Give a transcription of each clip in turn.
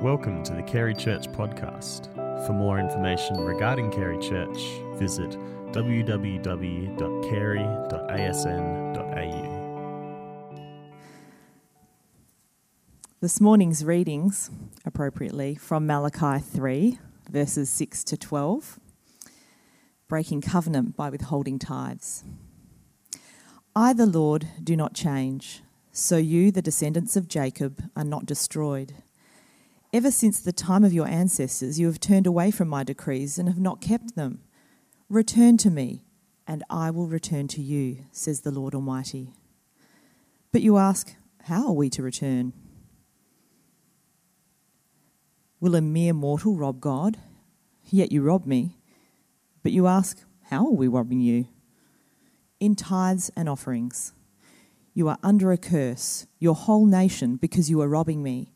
Welcome to the Carey Church podcast. For more information regarding Carey Church, visit www.carey.asn.au. This morning's readings, appropriately, from Malachi 3, verses 6 to 12, breaking covenant by withholding tithes. I, the Lord, do not change, so you, the descendants of Jacob, are not destroyed. Ever since the time of your ancestors, you have turned away from my decrees and have not kept them. Return to me, and I will return to you, says the Lord Almighty. But you ask, How are we to return? Will a mere mortal rob God? Yet you rob me. But you ask, How are we robbing you? In tithes and offerings. You are under a curse, your whole nation, because you are robbing me.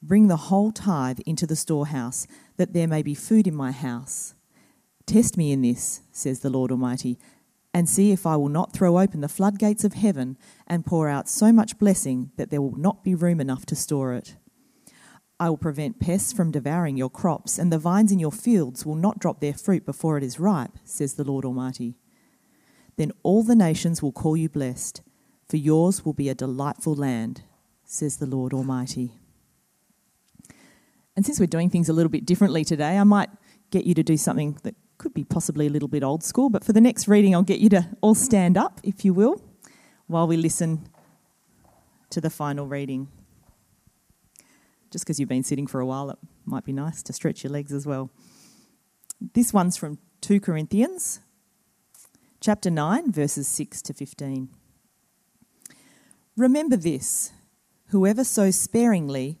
Bring the whole tithe into the storehouse, that there may be food in my house. Test me in this, says the Lord Almighty, and see if I will not throw open the floodgates of heaven and pour out so much blessing that there will not be room enough to store it. I will prevent pests from devouring your crops, and the vines in your fields will not drop their fruit before it is ripe, says the Lord Almighty. Then all the nations will call you blessed, for yours will be a delightful land, says the Lord Almighty. And since we're doing things a little bit differently today, I might get you to do something that could be possibly a little bit old school, but for the next reading, I'll get you to all stand up, if you will, while we listen to the final reading. Just because you've been sitting for a while, it might be nice to stretch your legs as well. This one's from 2 Corinthians, chapter 9, verses 6 to 15. Remember this whoever sows sparingly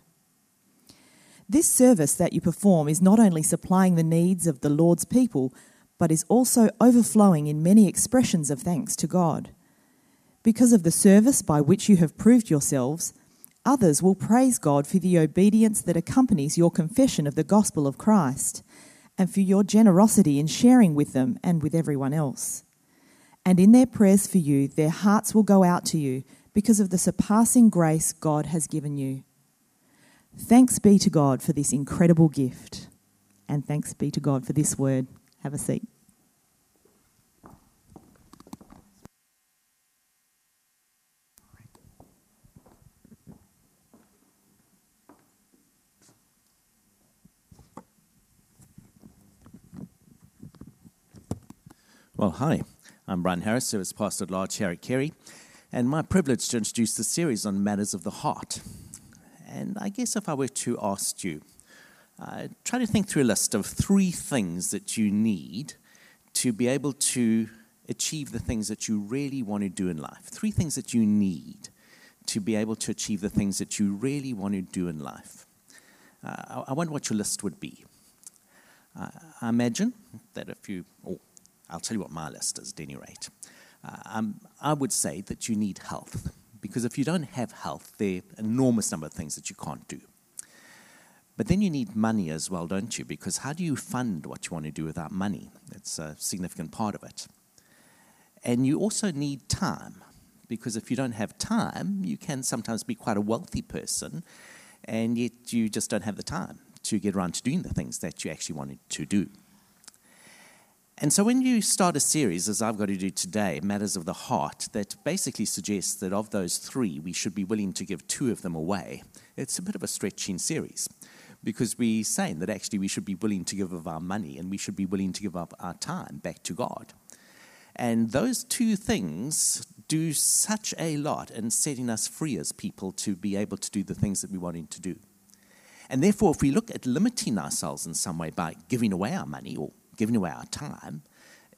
This service that you perform is not only supplying the needs of the Lord's people, but is also overflowing in many expressions of thanks to God. Because of the service by which you have proved yourselves, others will praise God for the obedience that accompanies your confession of the gospel of Christ, and for your generosity in sharing with them and with everyone else. And in their prayers for you, their hearts will go out to you because of the surpassing grace God has given you. Thanks be to God for this incredible gift, and thanks be to God for this word. Have a seat. Well, hi, I'm Brian Harris, Service Pastor at Large here at Carey, and my privilege to introduce the series on matters of the heart. And I guess if I were to ask you, uh, try to think through a list of three things that you need to be able to achieve the things that you really want to do in life. Three things that you need to be able to achieve the things that you really want to do in life. Uh, I wonder what your list would be. Uh, I imagine that if you, oh, I'll tell you what my list is at any rate. Uh, um, I would say that you need health because if you don't have health, there are enormous number of things that you can't do. But then you need money as well, don't you? Because how do you fund what you want to do without money? It's a significant part of it. And you also need time, because if you don't have time, you can sometimes be quite a wealthy person, and yet you just don't have the time to get around to doing the things that you actually wanted to do. And so when you start a series, as I've got to do today, Matters of the Heart, that basically suggests that of those three, we should be willing to give two of them away, it's a bit of a stretching series because we're saying that actually we should be willing to give of our money and we should be willing to give up our time back to God. And those two things do such a lot in setting us free as people to be able to do the things that we want to do. And therefore, if we look at limiting ourselves in some way by giving away our money or giving away our time,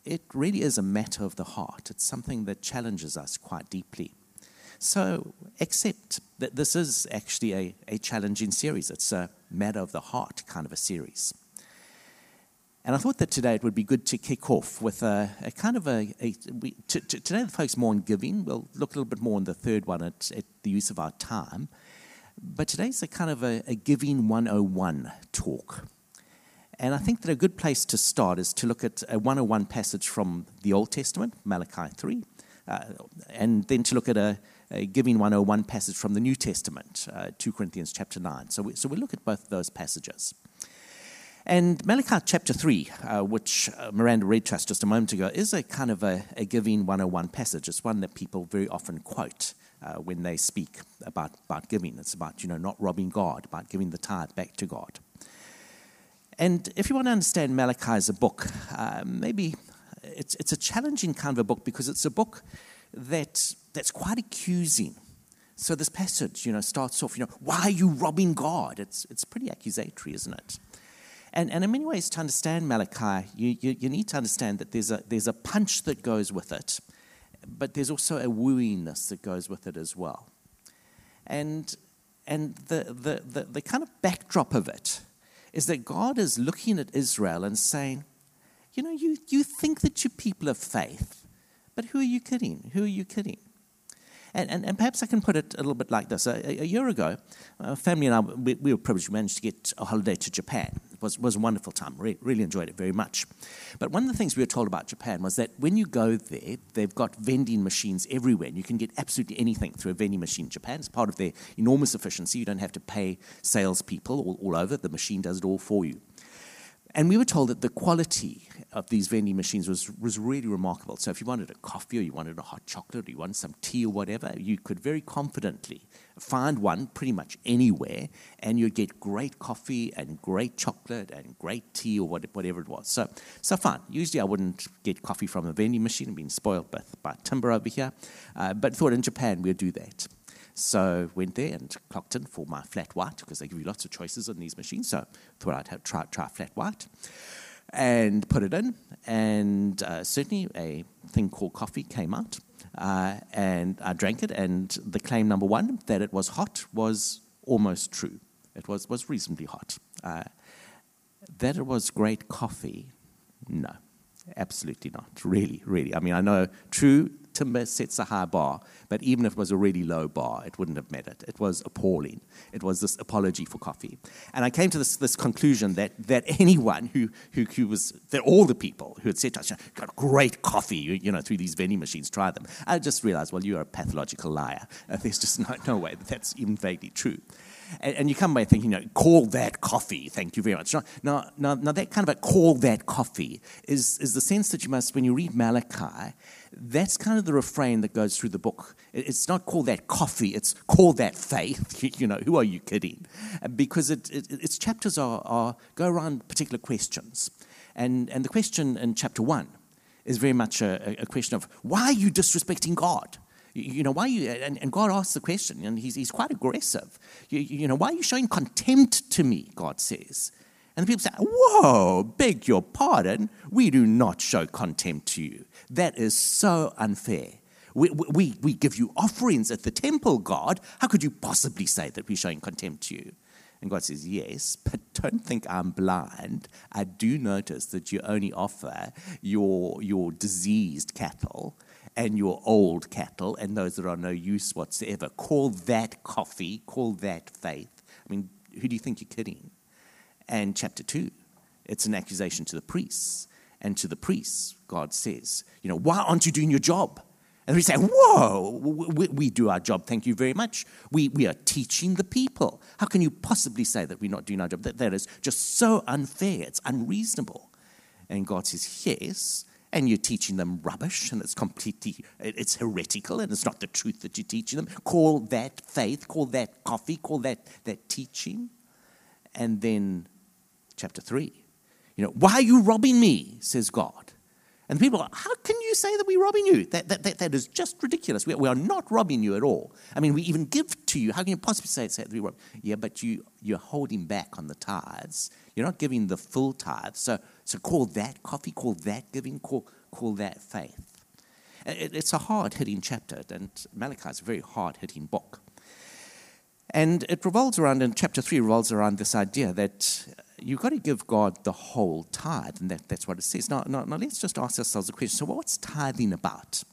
it really is a matter of the heart. It's something that challenges us quite deeply. So accept that this is actually a, a challenging series. It's a matter of the heart kind of a series. And I thought that today it would be good to kick off with a, a kind of a. a we, today, the focus more on giving. We'll look a little bit more on the third one at, at the use of our time. But today's a kind of a, a Giving 101 talk. And I think that a good place to start is to look at a 101 passage from the Old Testament, Malachi 3, uh, and then to look at a, a, Giving 101 passage from the New Testament, uh, 2 Corinthians chapter 9. So we, so we look at both of those passages. And Malachi chapter 3, uh, which uh, Miranda read to us just a moment ago, is a kind of a, a Giving 101 passage. It's one that people very often quote uh, when they speak about, about giving. It's about, you know, not robbing God, about giving the tithe back to God. And if you want to understand Malachi as a book, uh, maybe it's, it's a challenging kind of a book because it's a book that, that's quite accusing. So this passage, you know, starts off, you know, why are you robbing God? It's, it's pretty accusatory, isn't it? And, and in many ways, to understand Malachi, you, you, you, need to understand that there's a, there's a punch that goes with it, but there's also a wooiness that goes with it as well. And, and the, the, the, the kind of backdrop of it is that God is looking at Israel and saying, you know, you, you think that you're people of faith, but who are you kidding? Who are you kidding? And, and, and, perhaps I can put it a little bit like this. A, a year ago, a family and I, we, we, were privileged, we managed to get a holiday to Japan. It was, was a wonderful time, Re- really enjoyed it very much. But one of the things we were told about Japan was that when you go there, they've got vending machines everywhere, and you can get absolutely anything through a vending machine. Japan is part of their enormous efficiency. You don't have to pay salespeople all, all over, the machine does it all for you. And we were told that the quality of these vending machines was, was really remarkable. So if you wanted a coffee or you wanted a hot chocolate or you wanted some tea or whatever, you could very confidently find one pretty much anywhere and you'd get great coffee and great chocolate and great tea or whatever it was. So, so fun. Usually I wouldn't get coffee from a vending machine. I've been spoiled by, by timber over here. Uh, but thought in Japan we'd do that. So went there and clocked in for my flat white because they give you lots of choices on these machines. So thought I'd have, try, try flat white and put it in. And uh, certainly a thing called coffee came out. Uh, and I drank it, and the claim number one, that it was hot, was almost true. It was, was reasonably hot. Uh, that it was great coffee, no, absolutely not. Really, really. I mean, I know true timber sets a high bar, but even if it was a really low bar, it wouldn't have met it. It was appalling. It was this apology for coffee. And I came to this, this conclusion that, that anyone who, who, who was, that all the people who had said, to us, got great coffee, you, you know, through these vending machines, try them. I just realized, well, you're a pathological liar. Uh, there's just no, no way that that's even vaguely true. And, and, you come by thinking, you know, call that coffee. Thank you very much. Now, now, now that kind of a call that coffee is, is the sense that you must, when you read Malachi, that's kind of the refrain that goes through the book. It's not call that coffee, it's call that faith. You know, who are you kidding? Because it, it, its chapters are, are, go around particular questions. And, and the question in chapter one is very much a, a question of why are you disrespecting God? You know, why you, and, and God asks the question, and he's, he's quite aggressive. You, you know, why are you showing contempt to me, God says. And the people say, Whoa, beg your pardon. We do not show contempt to you. That is so unfair. We, we, we give you offerings at the temple, God. How could you possibly say that we're showing contempt to you? And God says, Yes, but don't think I'm blind. I do notice that you only offer your, your diseased cattle and your old cattle and those that are no use whatsoever. Call that coffee, call that faith. I mean, who do you think you're kidding? And chapter 2, it's an accusation to the priests. And to the priests, God says, You know, why aren't you doing your job? And we say, Whoa, we, we, do our job, thank you very much. We, we are teaching the people. How can you possibly say that we're not doing our job? That, that is just so unfair, it's unreasonable. And God says, Yes, and you're teaching them rubbish and it's completely it's heretical and it's not the truth that you're teaching them call that faith call that coffee call that that teaching and then chapter 3 you know why are you robbing me says god and people are how can you say that we're robbing you? That, that, that, that is just ridiculous. We, we are not robbing you at all. I mean, we even give to you. How can you possibly say, say that we rob? Yeah, but you, you're holding back on the tithes. You're not giving the full tithe. So, so call that coffee, call that giving, call, call that faith. It's a hard hitting chapter, and Malachi is a very hard hitting book. And it revolves around, and chapter 3, revolves around this idea that uh, you've got to give God the whole tithe, and that, that's what it says. Now, now, now, let's just ask ourselves a question so, what's tithing about?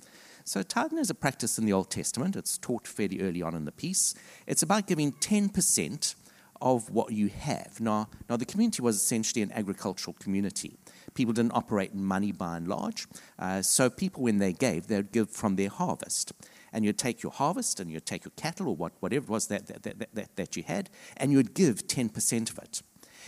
So, tithing is a practice in the Old Testament. It's taught fairly early on in the piece. It's about giving 10% of what you have. Now, now, the community was essentially an agricultural community. People didn't operate in money by and large. Uh, so, people, when they gave, they would give from their harvest and you'd take your harvest and you'd take your cattle or what, whatever it was that, that, that, that, that you had, and you'd give 10% of it.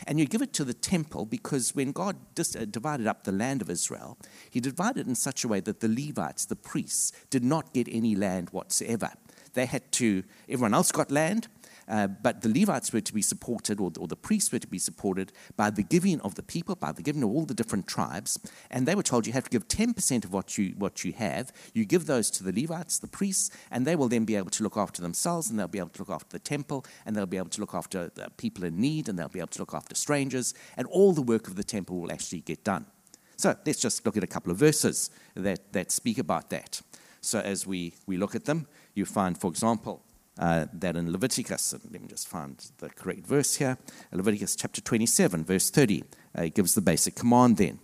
And you give it to the temple because when God dis- uh, divided up the land of Israel, He divided it in such a way that the Levites, the priests, did not get any land whatsoever. They had to, everyone else got land, uh, but the Levites were to be supported, or, or, the priests were to be supported, by the giving of the people, by the giving of all the different tribes. And they were told you have to give 10% of what you, what you have. You give those to the Levites, the priests, and they will then be able to look after themselves, and they'll be able to look after the temple, and they'll be able to look after people in need, and they'll be able to look after strangers, and all the work of the temple will actually get done. So let's just look at a couple of verses that, that speak about that. So as we, we look at them, you find, for example, uh, that in Leviticus, let me just find the correct verse here Leviticus chapter 27, verse 30, uh, gives the basic command then.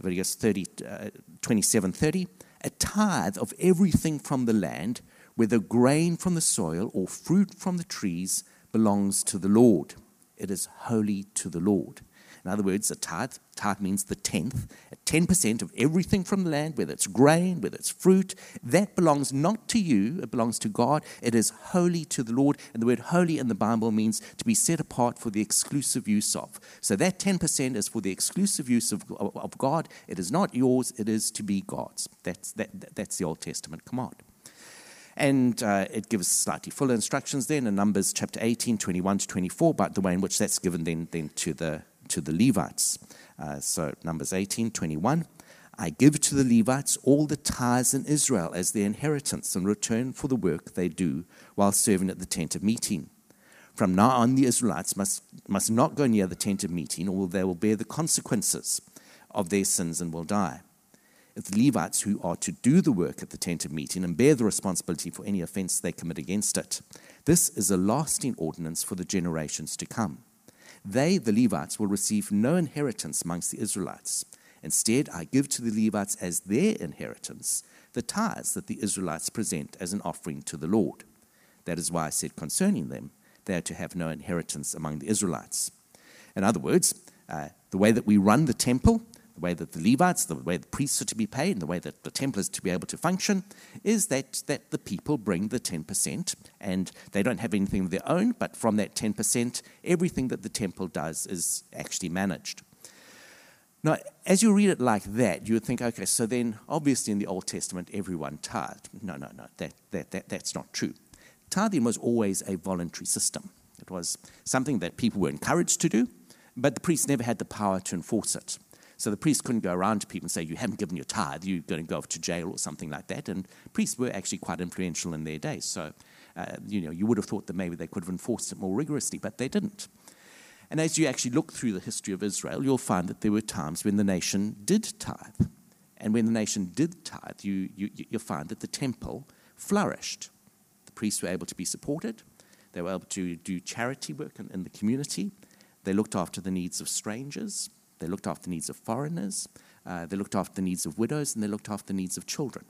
Leviticus 30, uh, 27 30, a tithe of everything from the land, whether grain from the soil or fruit from the trees, belongs to the Lord. It is holy to the Lord. In other words, a tithe, tithe means the tenth, 10% of everything from the land, whether it's grain, whether it's fruit, that belongs not to you, it belongs to God. It is holy to the Lord. And the word holy in the Bible means to be set apart for the exclusive use of. So that 10% is for the exclusive use of, of, God. It is not yours, it is to be God's. That's, that, that's the Old Testament command. And uh, it gives slightly fuller instructions then in Numbers chapter 18, 21 to 24, about the way in which that's given then, then to the to the Levites. Uh, so, Numbers 18 21. I give to the Levites all the tithes in Israel as their inheritance in return for the work they do while serving at the tent of meeting. From now on, the Israelites must, must not go near the tent of meeting, or they will bear the consequences of their sins and will die. If the Levites who are to do the work at the tent of meeting and bear the responsibility for any offense they commit against it, this is a lasting ordinance for the generations to come. They, the Levites, will receive no inheritance amongst the Israelites. Instead, I give to the Levites as their inheritance the tithes that the Israelites present as an offering to the Lord. That is why I said concerning them, they are to have no inheritance among the Israelites. In other words, uh, the way that we run the temple way that the Levites, the way the priests are to be paid, and the way that the temple is to be able to function, is that, that the people bring the 10%, and they don't have anything of their own, but from that 10%, everything that the temple does is actually managed. Now, as you read it like that, you would think, okay, so then obviously in the Old Testament, everyone tithed. No, no, no, that, that, that, that's not true. Tithing was always a voluntary system. It was something that people were encouraged to do, but the priests never had the power to enforce it. So the priest couldn't go around to people and say, You haven't given your tithe, you're going to go off to jail or something like that. And priests were actually quite influential in their days. So, uh, you know, you would have thought that maybe they could have enforced it more rigorously, but they didn't. And as you actually look through the history of Israel, you'll find that there were times when the nation did tithe. And when the nation did tithe, you, you, you'll find that the temple flourished. The priests were able to be supported, they were able to do charity work in, in the community, they looked after the needs of strangers. They looked after the needs of foreigners, uh, they looked after the needs of widows, and they looked after the needs of children.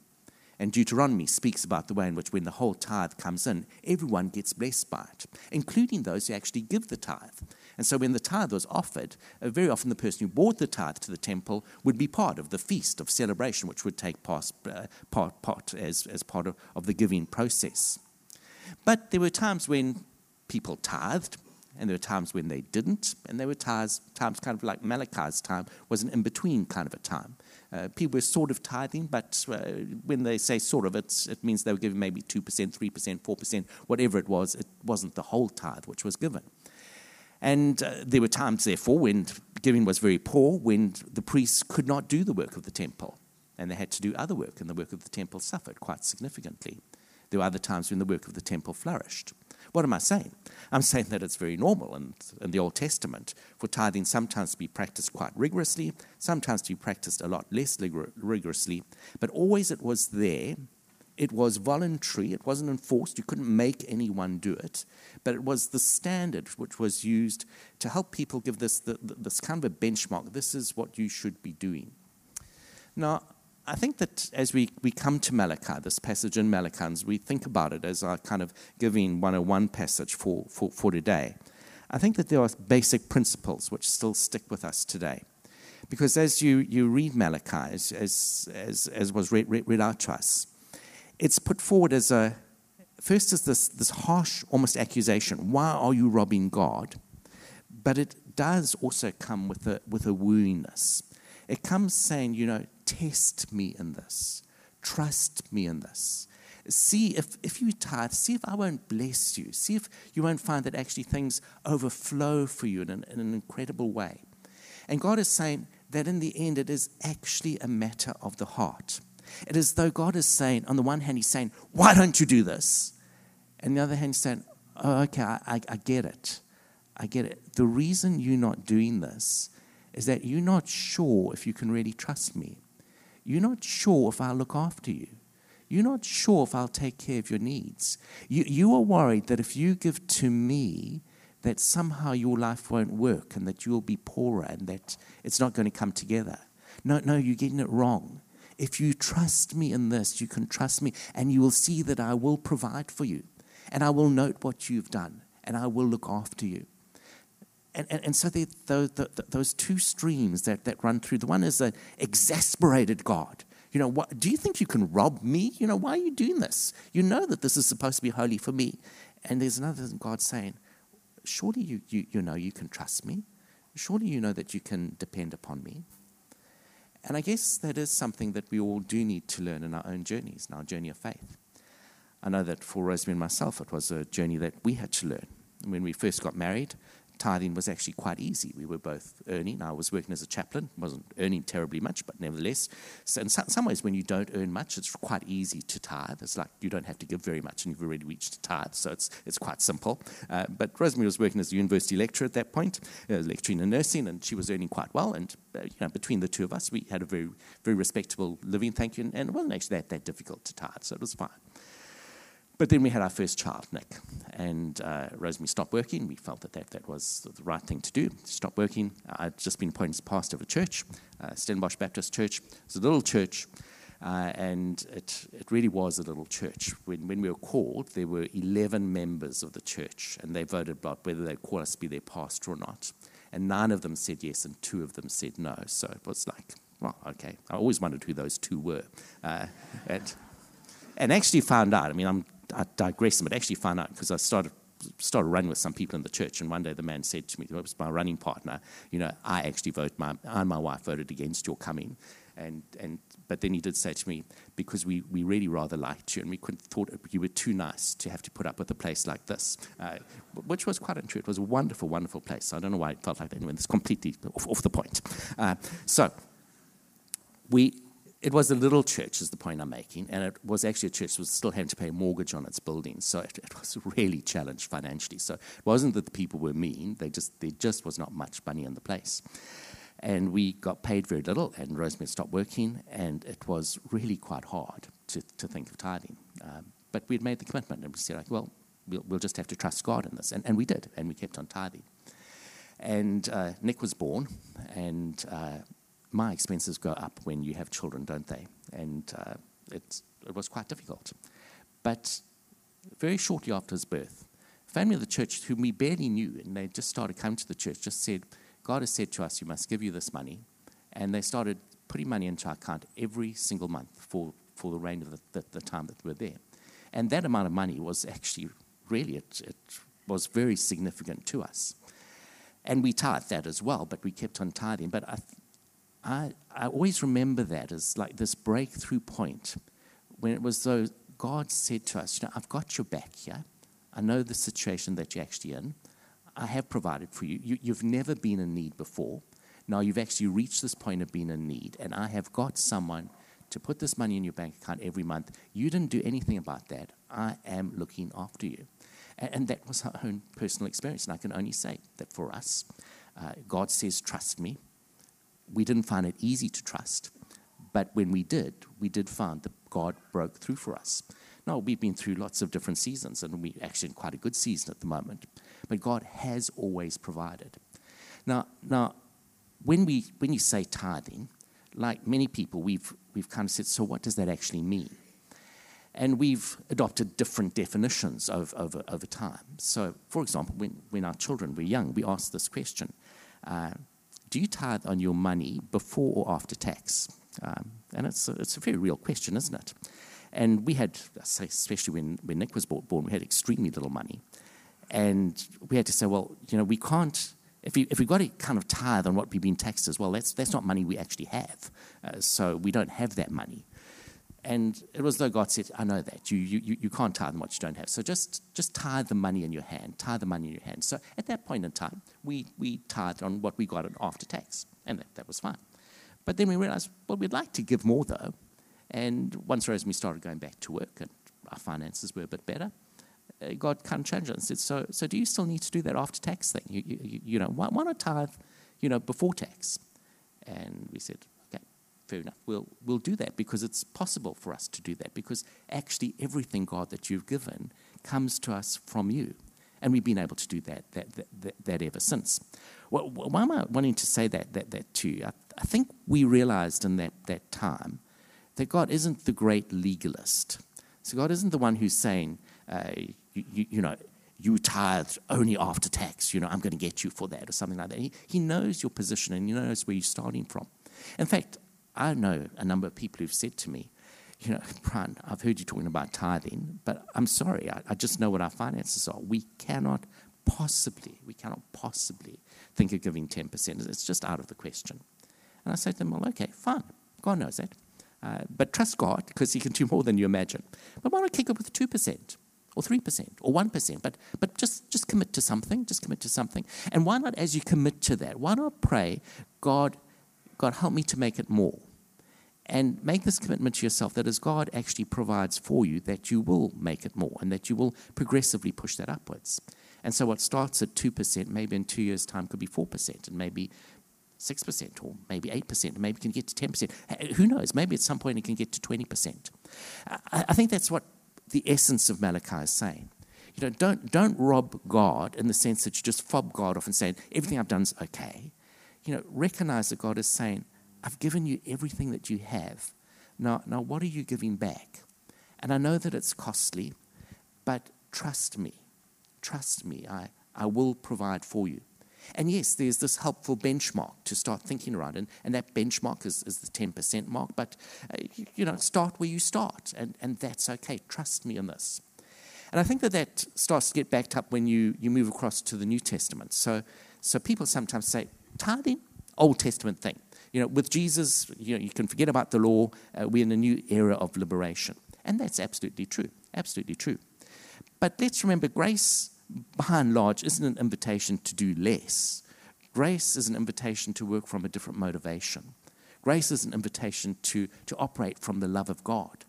And Deuteronomy speaks about the way in which, when the whole tithe comes in, everyone gets blessed by it, including those who actually give the tithe. And so, when the tithe was offered, uh, very often the person who brought the tithe to the temple would be part of the feast of celebration, which would take part, uh, part, part as, as part of, of the giving process. But there were times when people tithed, and there were times when they didn't, and there were times, times kind of like Malachi's time was an in between kind of a time. Uh, people were sort of tithing, but uh, when they say sort of, it's, it means they were giving maybe 2%, 3%, 4%, whatever it was. It wasn't the whole tithe which was given. And uh, there were times, therefore, when giving was very poor, when the priests could not do the work of the temple. and they had to do other work, and the work of the temple suffered quite significantly. There were other times when the work of the temple flourished. What am I saying? I'm saying that it's very normal in, in the Old Testament for tithing sometimes to be practiced quite rigorously, sometimes to be practiced a lot less rigorously, but always it was there. It was voluntary, it wasn't enforced, you couldn't make anyone do it, but it was the standard which was used to help people give this, this kind of a benchmark. This is what you should be doing. Now, I think that as we, we come to Malachi, this passage in Malachi, we think about it as our kind of giving 101 passage for, for, for today. I think that there are basic principles which still stick with us today. Because as you, you read Malachi, as, as, as, as was read, read, read out to us, it's put forward as a first as this, this harsh, almost accusation why are you robbing God? But it does also come with a, with a wooiness. It comes saying, you know, test me in this, trust me in this. See if, if you tithe, see if I won't bless you. See if you won't find that actually things overflow for you in an, in an incredible way. And God is saying that in the end, it is actually a matter of the heart. It is though God is saying, on the one hand, He's saying, Why don't you do this? And the other hand, He's saying, Oh, okay, I, I, I get it. I get it. The reason you're not doing this is that you're not sure if you can really trust me. You're not sure if I'll look after you. You're not sure if I'll take care of your needs. You, you are worried that if you give to me, that somehow your life won't work and that you'll be poorer and that it's not going to come together. No, no, you're getting it wrong. If you trust me in this, you can trust me and you will see that I will provide for you and I will note what you've done and I will look after you and, and, and so the, the, the, those two streams that, that run through the one is an exasperated God. You know, what, do you think you can rob me? You know, why are you doing this? You know that this is supposed to be holy for me. And there's another God saying, surely you, you, you know you can trust me. Surely you know that you can depend upon me. And I guess that is something that we all do need to learn in our own journeys, in our journey of faith. I know that for Rosemary and myself, it was a journey that we had to learn. When we first got married, tithing was actually quite easy. We were both earning. I was working as a chaplain, wasn't earning terribly much, but nevertheless, so in some ways, when you don't earn much, it's quite easy to tithe. It's like you don't have to give very much, and you've already reached a tithe, so it's it's quite simple. Uh, but Rosemary was working as a university lecturer at that point, uh, lecturing in nursing, and she was earning quite well. And uh, you know, between the two of us, we had a very very respectable living. Thank you, and, and it wasn't actually that that difficult to tithe, so it was fine. But then we had our first child, Nick, and uh, Rosemary stopped working. We felt that, that that was the right thing to do, stop working. I'd just been appointed as pastor of a church, uh, Stellenbosch Baptist Church. It's a little church, uh, and it, it really was a little church. When, when we were called, there were 11 members of the church, and they voted about whether they'd call us to be their pastor or not. And nine of them said yes, and two of them said no. So it was like, well, okay. I always wondered who those two were. Uh, and, and actually found out, I mean, I'm I digress, but actually found out because I started started running with some people in the church, and one day the man said to me, "It was my running partner. You know, I actually voted. My I and my wife voted against your coming." And, and but then he did say to me because we, we really rather liked you and we thought you were too nice to have to put up with a place like this, uh, which was quite untrue. It was a wonderful, wonderful place. I don't know why it felt like that. Anyway, it's completely off, off the point. Uh, so we it was a little church, is the point I'm making, and it was actually a church that was still having to pay a mortgage on its buildings, so it, it, was really challenged financially. So it wasn't that the people were mean; they just there just was not much money in the place, and we got paid very little. And Rosemary stopped working, and it was really quite hard to, to think of tithing. Um, but we'd made the commitment, and we said, like, well, well, we'll just have to trust God in this, and, and we did, and we kept on tithing. And uh, Nick was born, and uh, my expenses go up when you have children, don't they? And uh, it was quite difficult. But very shortly after his birth, family of the church, whom we barely knew, and they just started coming to the church, just said, God has said to us, you must give you this money. And they started putting money into our account every single month for, for the reign of the, the, the time that we were there. And that amount of money was actually, really, it, it was very significant to us. And we tithed that as well, but we kept on tithing. But I, I, I always remember that as like this breakthrough point when it was though God said to us, You know, I've got your back here. I know the situation that you're actually in. I have provided for you. you. You've never been in need before. Now you've actually reached this point of being in need, and I have got someone to put this money in your bank account every month. You didn't do anything about that. I am looking after you. And, and that was our own personal experience. And I can only say that for us, uh, God says, Trust me. We didn't find it easy to trust, but when we did, we did find that God broke through for us. Now, we've been through lots of different seasons, and we're actually in quite a good season at the moment, but God has always provided. Now, now when, we, when you say tithing, like many people, we've, we've kind of said, so what does that actually mean? And we've adopted different definitions over, over, over time. So, for example, when, when our children were young, we asked this question uh, Do you tithe on your money before or after tax? Um, and it's a, it's a very real question, isn't it? And we had, especially when, when Nick was born, we had extremely little money. And we had to say, well, you know, we can't if, we, if we've got to kind of tithe on what we've been taxed as well, that's, that's not money we actually have. Uh, so we don't have that money. And it was though God said, I know that. You, you, you can't tithe what you don't have. So just, just tithe the money in your hand. Tithe the money in your hand. So at that point in time, we, we tithed on what we got after tax. And that, that was fine. But then we realized, well, we'd like to give more though. And once Rosemary started going back to work and our finances were a bit better, uh, God kind of changed and said, so, so do you still need to do that after tax thing? You, you, you know, why, why not tithe, you know, before tax? And we said, fair enough. We'll, we'll do that because it's possible for us to do that because actually everything, God, that you've given comes to us from you. And we've been able to do that, that, that, that, that ever since. Well, why am I wanting to say that, that, that to you? I, I think we realized in that, that time that God isn't the great legalist. So God isn't the one who's saying, uh, you, you, you, know, you tithed only after tax, you know, I'm going to get you for that or something like that. He, he knows your position and he knows where you're starting from. In fact, I know a number of people who've said to me, you know, Brian, I've heard you talking about tithing, but I'm sorry, I, I just know what our finances are. We cannot possibly, we cannot possibly think of giving 10%. It's just out of the question. And I say to them, well, okay, fine. God knows that. Uh, but trust God because He can do more than you imagine. But why not kick it with 2%? or 3% or 1%, but, but just, just commit to something, just commit to something. And why not, as you commit to that, why not pray, God, God, help me to make it more? And make this commitment to yourself that as God actually provides for you, that you will make it more and that you will progressively push that upwards. And so what starts at 2%, maybe in two years' time could be 4%, and maybe 6%, or maybe 8%, and maybe it can get to 10%. Who knows? Maybe at some point it can get to 20%. I think that's what the essence of Malachi is saying. You know, don't, don't rob God in the sense that you just fob God off and say, everything I've done is okay. You know, recognize that God is saying, I've given you everything that you have. Now, now what are you giving back? And I know that it's costly, but trust me. Trust me. I, I will provide for you. And yes, there's this helpful benchmark to start thinking around, and, and that benchmark is, is the 10% mark, but uh, you, you know, start where you start, and, and that's okay. Trust me on this. And I think that that starts to get backed up when you, you move across to the New Testament. So, so people sometimes say, Old Testament thing. You know, with Jesus, you know, you can forget about the law. Uh, we're in a new era of liberation. And that's absolutely true. Absolutely true. But let's remember, grace by and large, isn't an invitation to do less. Grace is an invitation to work from a different motivation. Grace is an invitation to, to operate from the love of God.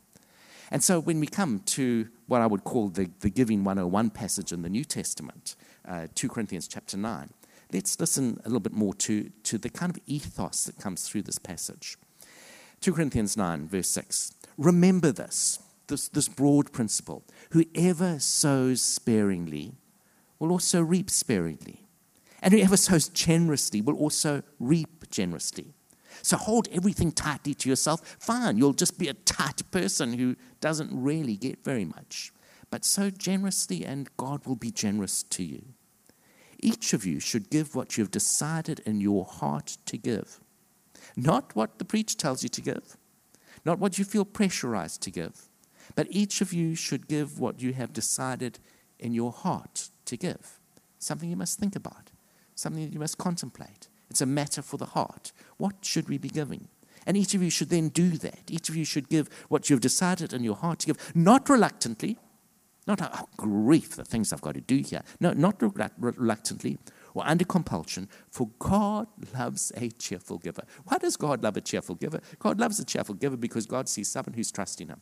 And so when we come to what I would call the, the Giving 101 passage in the New Testament, uh, 2 Corinthians chapter 9, let's listen a little bit more to, to the kind of ethos that comes through this passage. 2 Corinthians 9, verse 6. Remember this, this, this broad principle. Whoever sows sparingly will also reap sparingly. And whoever sows generously will also reap generously. So hold everything tightly to yourself. Fine, you'll just be a tight person who doesn't really get very much. But sow generously, and God will be generous to you. Each of you should give what you've decided in your heart to give. Not what the preacher tells you to give, not what you feel pressurized to give, but each of you should give what you have decided in your heart to give, something you must think about, something that you must contemplate. It's a matter for the heart. What should we be giving? And each of you should then do that. Each of you should give what you've decided in your heart to give, not reluctantly, not, oh, grief, the things I've got to do here. No, not reluctantly, or under compulsion, for God loves a cheerful giver. Why does God love a cheerful giver? God loves a cheerful giver because God sees someone who's trusting Him.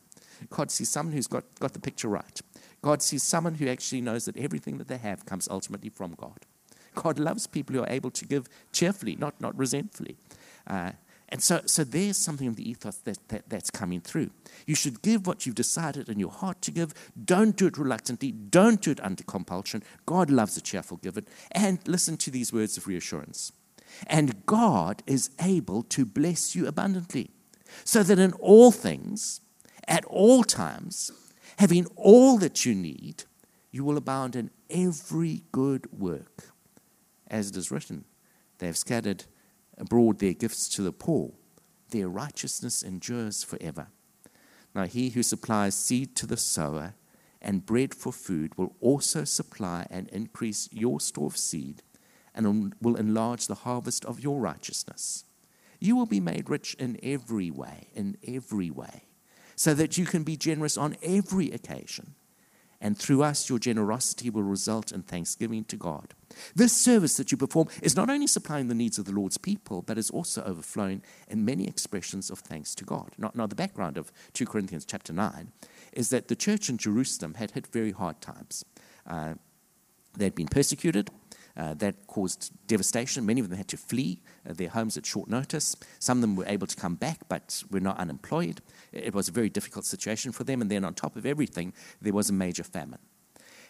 God sees someone who's got, got the picture right. God sees someone who actually knows that everything that they have comes ultimately from God. God loves people who are able to give cheerfully, not, not resentfully. Uh, and so, so there's something of the ethos that, that, that's coming through. You should give what you've decided in your heart to give. Don't do it reluctantly. Don't do it under compulsion. God loves a cheerful giver. And listen to these words of reassurance. And God is able to bless you abundantly, so that in all things, at all times, having all that you need, you will abound in every good work. As it is written, they have scattered abroad their gifts to the poor, their righteousness endures forever. Now, he who supplies seed to the sower and bread for food will also supply and increase your store of seed and will enlarge the harvest of your righteousness. You will be made rich in every way, in every way, so that you can be generous on every occasion and through us, your generosity will result in thanksgiving to God. This service that you perform is not only supplying the needs of the Lord's people, but is also overflowing in many expressions of thanks to God. Now, now the background of 2 Corinthians chapter 9 is that the church in Jerusalem had hit very hard times. Uh, they'd been persecuted, uh, that caused devastation. Many of them had to flee uh, their homes at short notice. Some of them were able to come back, but were not unemployed. It was a very difficult situation for them. And then, on top of everything, there was a major famine.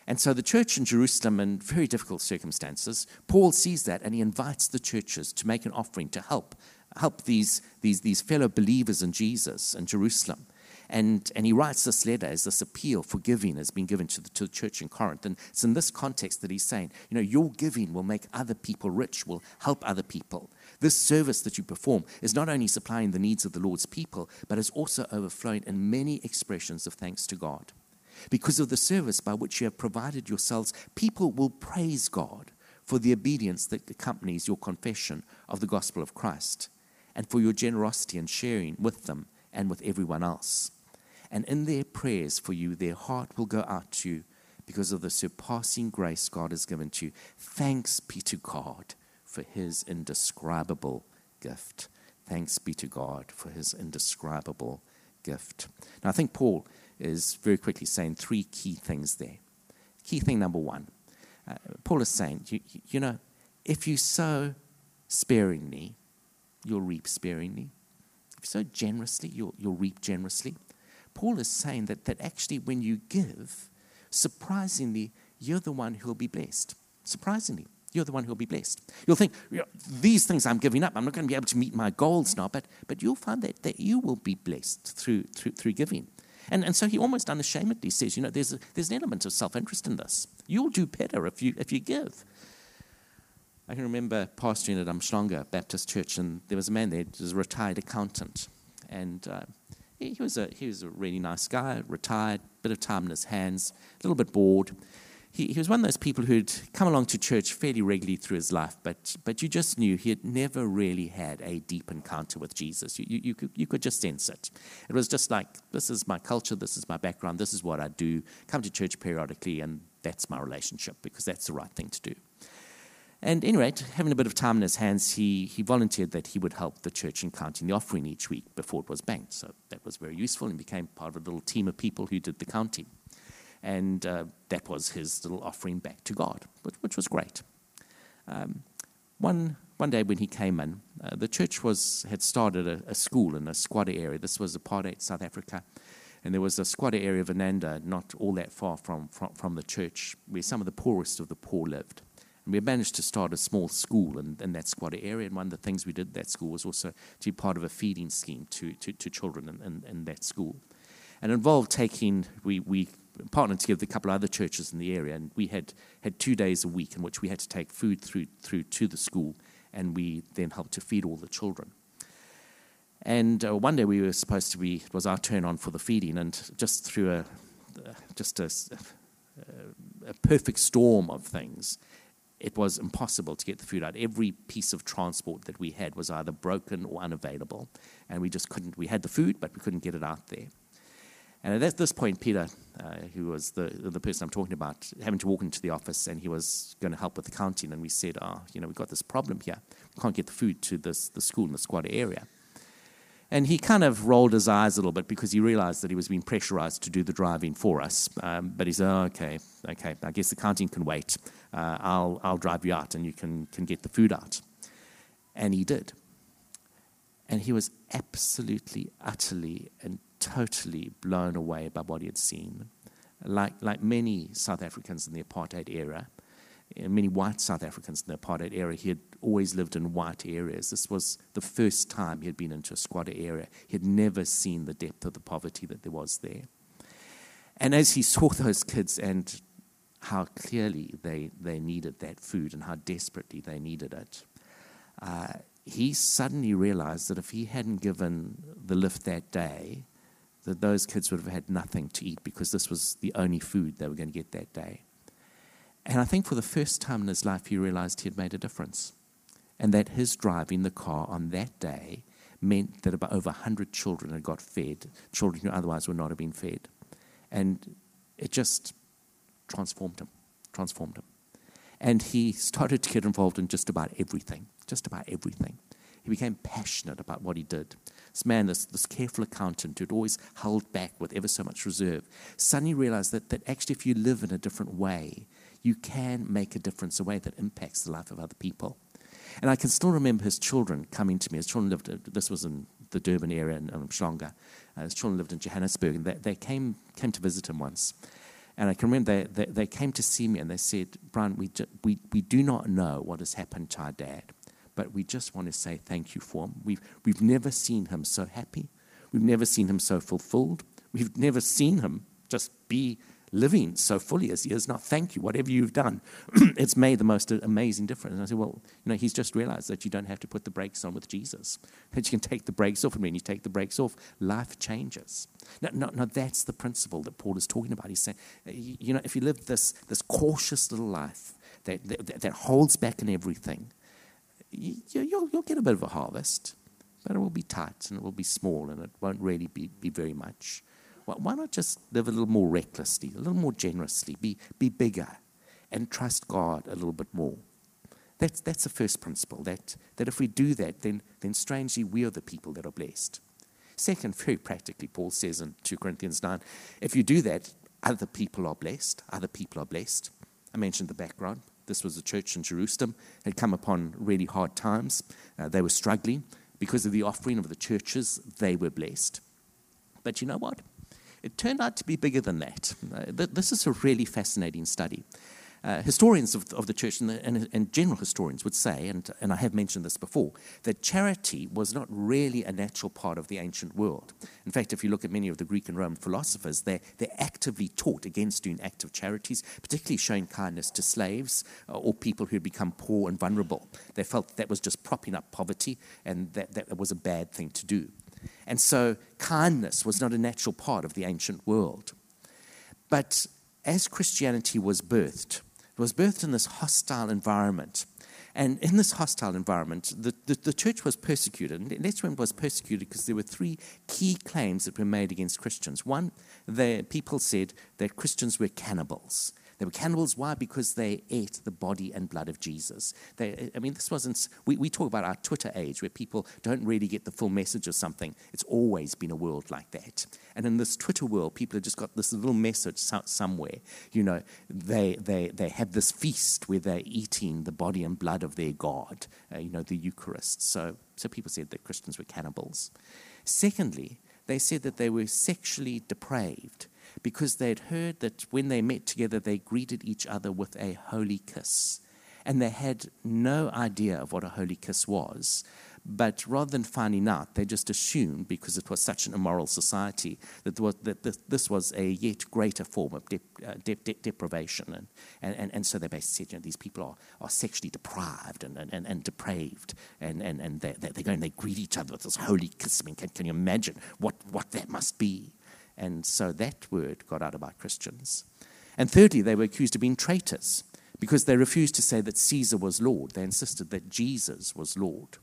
And so, the church in Jerusalem, in very difficult circumstances, Paul sees that and he invites the churches to make an offering to help help these, these, these fellow believers in Jesus in Jerusalem. And, and he writes this letter as this appeal for giving has been given to the, to the church in Corinth. And it's in this context that he's saying, you know, your giving will make other people rich, will help other people. This service that you perform is not only supplying the needs of the Lord's people, but is also overflowing in many expressions of thanks to God. Because of the service by which you have provided yourselves, people will praise God for the obedience that accompanies your confession of the gospel of Christ and for your generosity in sharing with them and with everyone else. And in their prayers for you, their heart will go out to you because of the surpassing grace God has given to you. Thanks be to God for his indescribable gift. Thanks be to God for his indescribable gift. Now, I think Paul is very quickly saying three key things there. Key thing number one uh, Paul is saying, you, you know, if you sow sparingly, you'll reap sparingly. If you sow generously, you'll, you'll reap generously. Paul is saying that, that actually, when you give, surprisingly, you're the one who'll be blessed. Surprisingly, you're the one who'll be blessed. You'll think, these things I'm giving up, I'm not going to be able to meet my goals now, but, but you'll find that, that you will be blessed through, through, through giving. And, and so he almost unashamedly says, you know, there's, a, there's an element of self interest in this. You'll do better if you, if you give. I can remember pastoring at Umhlanga Baptist Church, and there was a man there, he was a retired accountant. And uh, he, was a, he was a really nice guy, retired, bit of time in his hands, a little bit bored. He, he was one of those people who'd come along to church fairly regularly through his life, but, but you just knew he had never really had a deep encounter with Jesus. You, you, you, could, you could just sense it. It was just like, this is my culture, this is my background, this is what I do, come to church periodically, and that's my relationship because that's the right thing to do. And anyway, having a bit of time in his hands, he, he volunteered that he would help the church in counting the offering each week before it was banked. So that was very useful and became part of a little team of people who did the counting. And uh, that was his little offering back to God, which, which was great. Um, one, one day when he came in, uh, the church was, had started a, a, school in a squatter area. This was apartheid South Africa. And there was a squatter area of Inanda, not all that far from, from, from the church, where some of the poorest of the poor lived. And we managed to start a small school in, in that squatter area. And one of the things we did at that school was also to be part of a feeding scheme to, to, to children in, in, in, that school. And involved taking, we, we partnered together with a couple of other churches in the area. And we had, had two days a week in which we had to take food through, through to the school. And we then helped to feed all the children. And uh, one day we were supposed to be, it was our turn on for the feeding. And just through a, uh, just a, a perfect storm of things, it was impossible to get the food out. Every piece of transport that we had was either broken or unavailable, and we just couldn't. We had the food, but we couldn't get it out there. And at this point, Peter, uh, who was the, the person I'm talking about, having to walk into the office and he was going to help with the counting. And we said, oh, you know, we've got this problem here. We can't get the food to this, the school in the squatter area. And he kind of rolled his eyes a little bit because he realized that he was being pressurized to do the driving for us. Um, but he said, oh, okay, okay, I guess the counting can wait. Uh, I'll, I'll drive you out and you can, can get the food out. And he did. And he was absolutely, utterly, and totally blown away by what he had seen. Like, like many South Africans in the apartheid era, many white South Africans in the apartheid era, he had always lived in white areas. This was the first time he had been into a squatter area. He had never seen the depth of the poverty that there was there. And as he saw those kids and how clearly they, they needed that food and how desperately they needed it, uh, he suddenly realized that if he hadn't given the lift that day, that those kids would have had nothing to eat because this was the only food they were going to get that day. And I think for the first time in his life, he realized he had made a difference. And that his driving the car on that day meant that about over 100 children had got fed, children who otherwise would not have been fed. And it just transformed him, transformed him. And he started to get involved in just about everything, just about everything. He became passionate about what he did. This man, this, this careful accountant who'd always held back with ever so much reserve, suddenly realized that, that actually, if you live in a different way, you can make a difference, a way that impacts the life of other people. And I can still remember his children coming to me. His children lived, this was in the Durban area in um, Uh, his children lived in Johannesburg, and they, they, came, came to visit him once. And I can remember they, they, they came to see me and they said, Brian, we, we, we do not know what has happened to our dad but we just want to say thank you for him. We've, we've never seen him so happy. We've never seen him so fulfilled. We've never seen him just be living so fully as he is now. Thank you, whatever you've done. it's made the most amazing difference. And I said, well, you know, he's just realized that you don't have to put the brakes on with Jesus, that you can take the brakes off. And when you take the brakes off, life changes. Now, now, now that's the principle that Paul is talking about. He's saying, you know, if you live this, this cautious little life that, that, that holds back in everything, you, will you'll get a bit of a harvest, but it will be tight and it will be small and it won't really be, be very much. Why not just live a little more recklessly, a little more generously, be, be bigger, and trust God a little bit more? That's, that's the first principle, that, that if we do that, then, then strangely we are the people that are blessed. Second, very practically, Paul says in 2 Corinthians 9, if you do that, other people are blessed. Other people are blessed. I mentioned the background. This was a church in Jerusalem, had come upon really hard times. Uh, they were struggling. Because of the offering of the churches, they were blessed. But you know what? It turned out to be bigger than that. Uh, th- this is a really fascinating study. Uh, historians of, of, the church and, the, and, and, general historians would say, and, and I have mentioned this before, that charity was not really a natural part of the ancient world. In fact, if you look at many of the Greek and Roman philosophers, they, they actively taught against doing active charities, particularly showing kindness to slaves uh, or people who had become poor and vulnerable. They felt that was just propping up poverty and that, that was a bad thing to do. And so kindness was not a natural part of the ancient world. But as Christianity was birthed, it was birthed in this hostile environment. And in this hostile environment, the, the, the, church was persecuted. And it was persecuted because there were three key claims that were made against Christians. One, the people said that Christians were cannibals. They were cannibals. Why? Because they ate the body and blood of Jesus. They, I mean, this wasn't, we, we talk about our Twitter age where people don't really get the full message of something. It's always been a world like that. And in this Twitter world, people have just got this little message somewhere. You know, they, they, they have this feast where they're eating the body and blood of their God, uh, you know, the Eucharist. So, so people said that Christians were cannibals. Secondly, they said that they were sexually depraved because they'd heard that when they met together, they greeted each other with a holy kiss. And they had no idea of what a holy kiss was. But rather than finding out, they just assumed, because it was such an immoral society, that, this was a yet greater form of uh, deprivation. And, and, and, so they basically said, you know, these people are, are sexually deprived and, and, and depraved. And, and, and they, they go and they greet each other with this holy kiss. I mean, can, can you imagine what, what that must be? And so that word got out about Christians. And thirdly, they were accused of being traitors because they refused to say that Caesar was Lord. They insisted that Jesus was Lord.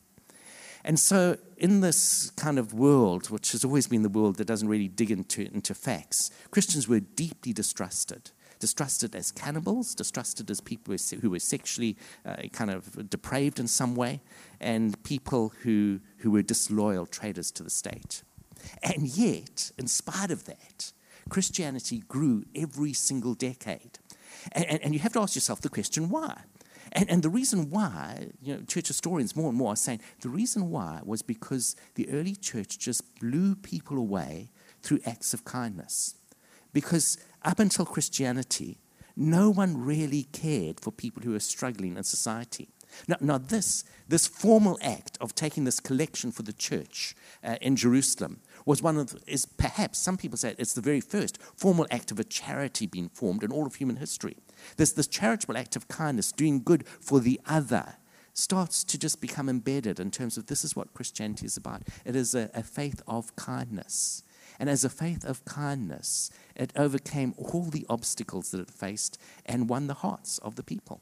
And so, in this kind of world, which has always been the world that doesn't really dig into, into facts, Christians were deeply distrusted. Distrusted as cannibals, distrusted as people who were sexually uh, kind of depraved in some way, and people who, who were disloyal traitors to the state. And yet, in spite of that, Christianity grew every single decade. And, and, you have to ask yourself the question why? And, and the reason why, you know, church historians more and more are saying the reason why was because the early church just blew people away through acts of kindness. Because up until Christianity, no one really cared for people who were struggling in society. Now, now this, this formal act of taking this collection for the church uh, in Jerusalem was one of, is perhaps, some people say it's the very first formal act of a charity being formed in all of human history. This, this charitable act of kindness, doing good for the other, starts to just become embedded in terms of this is what Christianity is about. It is a, a faith of kindness. And as a faith of kindness, it overcame all the obstacles that it faced and won the hearts of the people.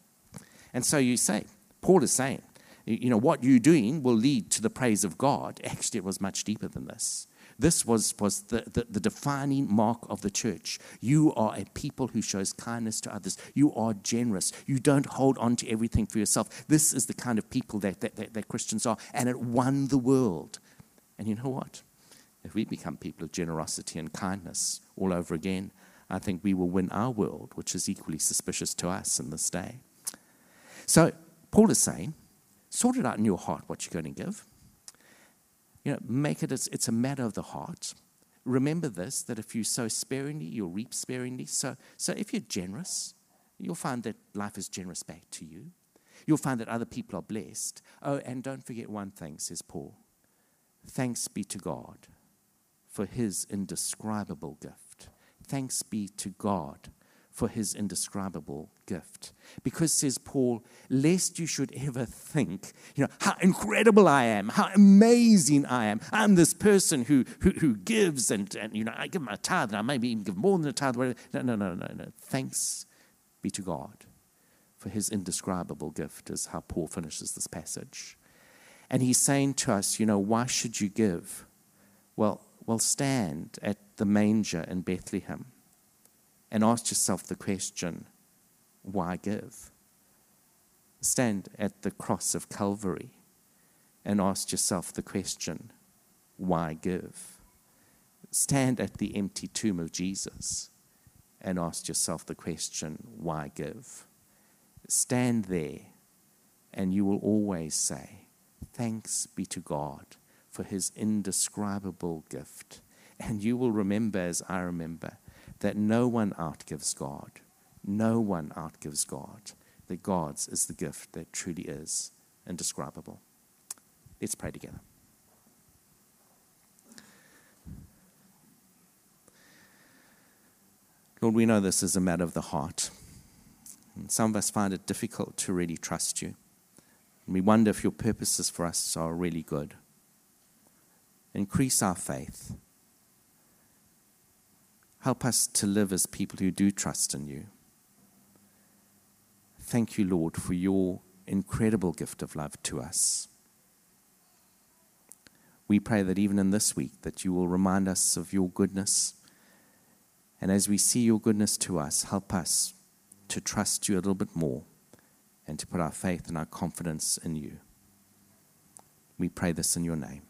And so you say, Paul is saying, you know, what you're doing will lead to the praise of God. Actually, it was much deeper than this. This was, was the, the, the, defining mark of the church. You are a people who shows kindness to others. You are generous. You don't hold on to everything for yourself. This is the kind of people that, that, that, that Christians are. And it won the world. And you know what? If we become people of generosity and kindness all over again, I think we will win our world, which is equally suspicious to us in this day. So, Paul is saying, sort it out in your heart what you're going to give. You know, make it, it's, it's a matter of the heart. Remember this that if you sow sparingly, you'll reap sparingly. So, so if you're generous, you'll find that life is generous back to you. You'll find that other people are blessed. Oh, and don't forget one thing, says Paul. Thanks be to God for his indescribable gift. Thanks be to God for his indescribable gift. Because, says Paul, lest you should ever think, you know, how incredible I am, how amazing I am. I'm this person who, who, who gives and, and, you know, I give my tithe and I maybe even give more than a tithe. No, no, no, no, no. Thanks be to God for his indescribable gift, is how Paul finishes this passage. And he's saying to us, you know, why should you give? Well, well, stand at the manger in Bethlehem and ask yourself the question why give? Stand at the cross of Calvary and ask yourself the question why give? Stand at the empty tomb of Jesus and ask yourself the question why give? Stand there and you will always say, Thanks be to God for his indescribable gift. And you will remember, as I remember, that no one outgives God. No one outgives God. That God's is the gift that truly is indescribable. Let's pray together. Lord, we know this is a matter of the heart. And some of us find it difficult to really trust you. And we wonder if your purposes for us are really good. Increase our faith Help us to live as people who do trust in you. Thank you, Lord, for your incredible gift of love to us. We pray that even in this week that you will remind us of your goodness. And as we see your goodness to us, help us to trust you a little bit more and to put our faith and our confidence in you. We pray this in your name.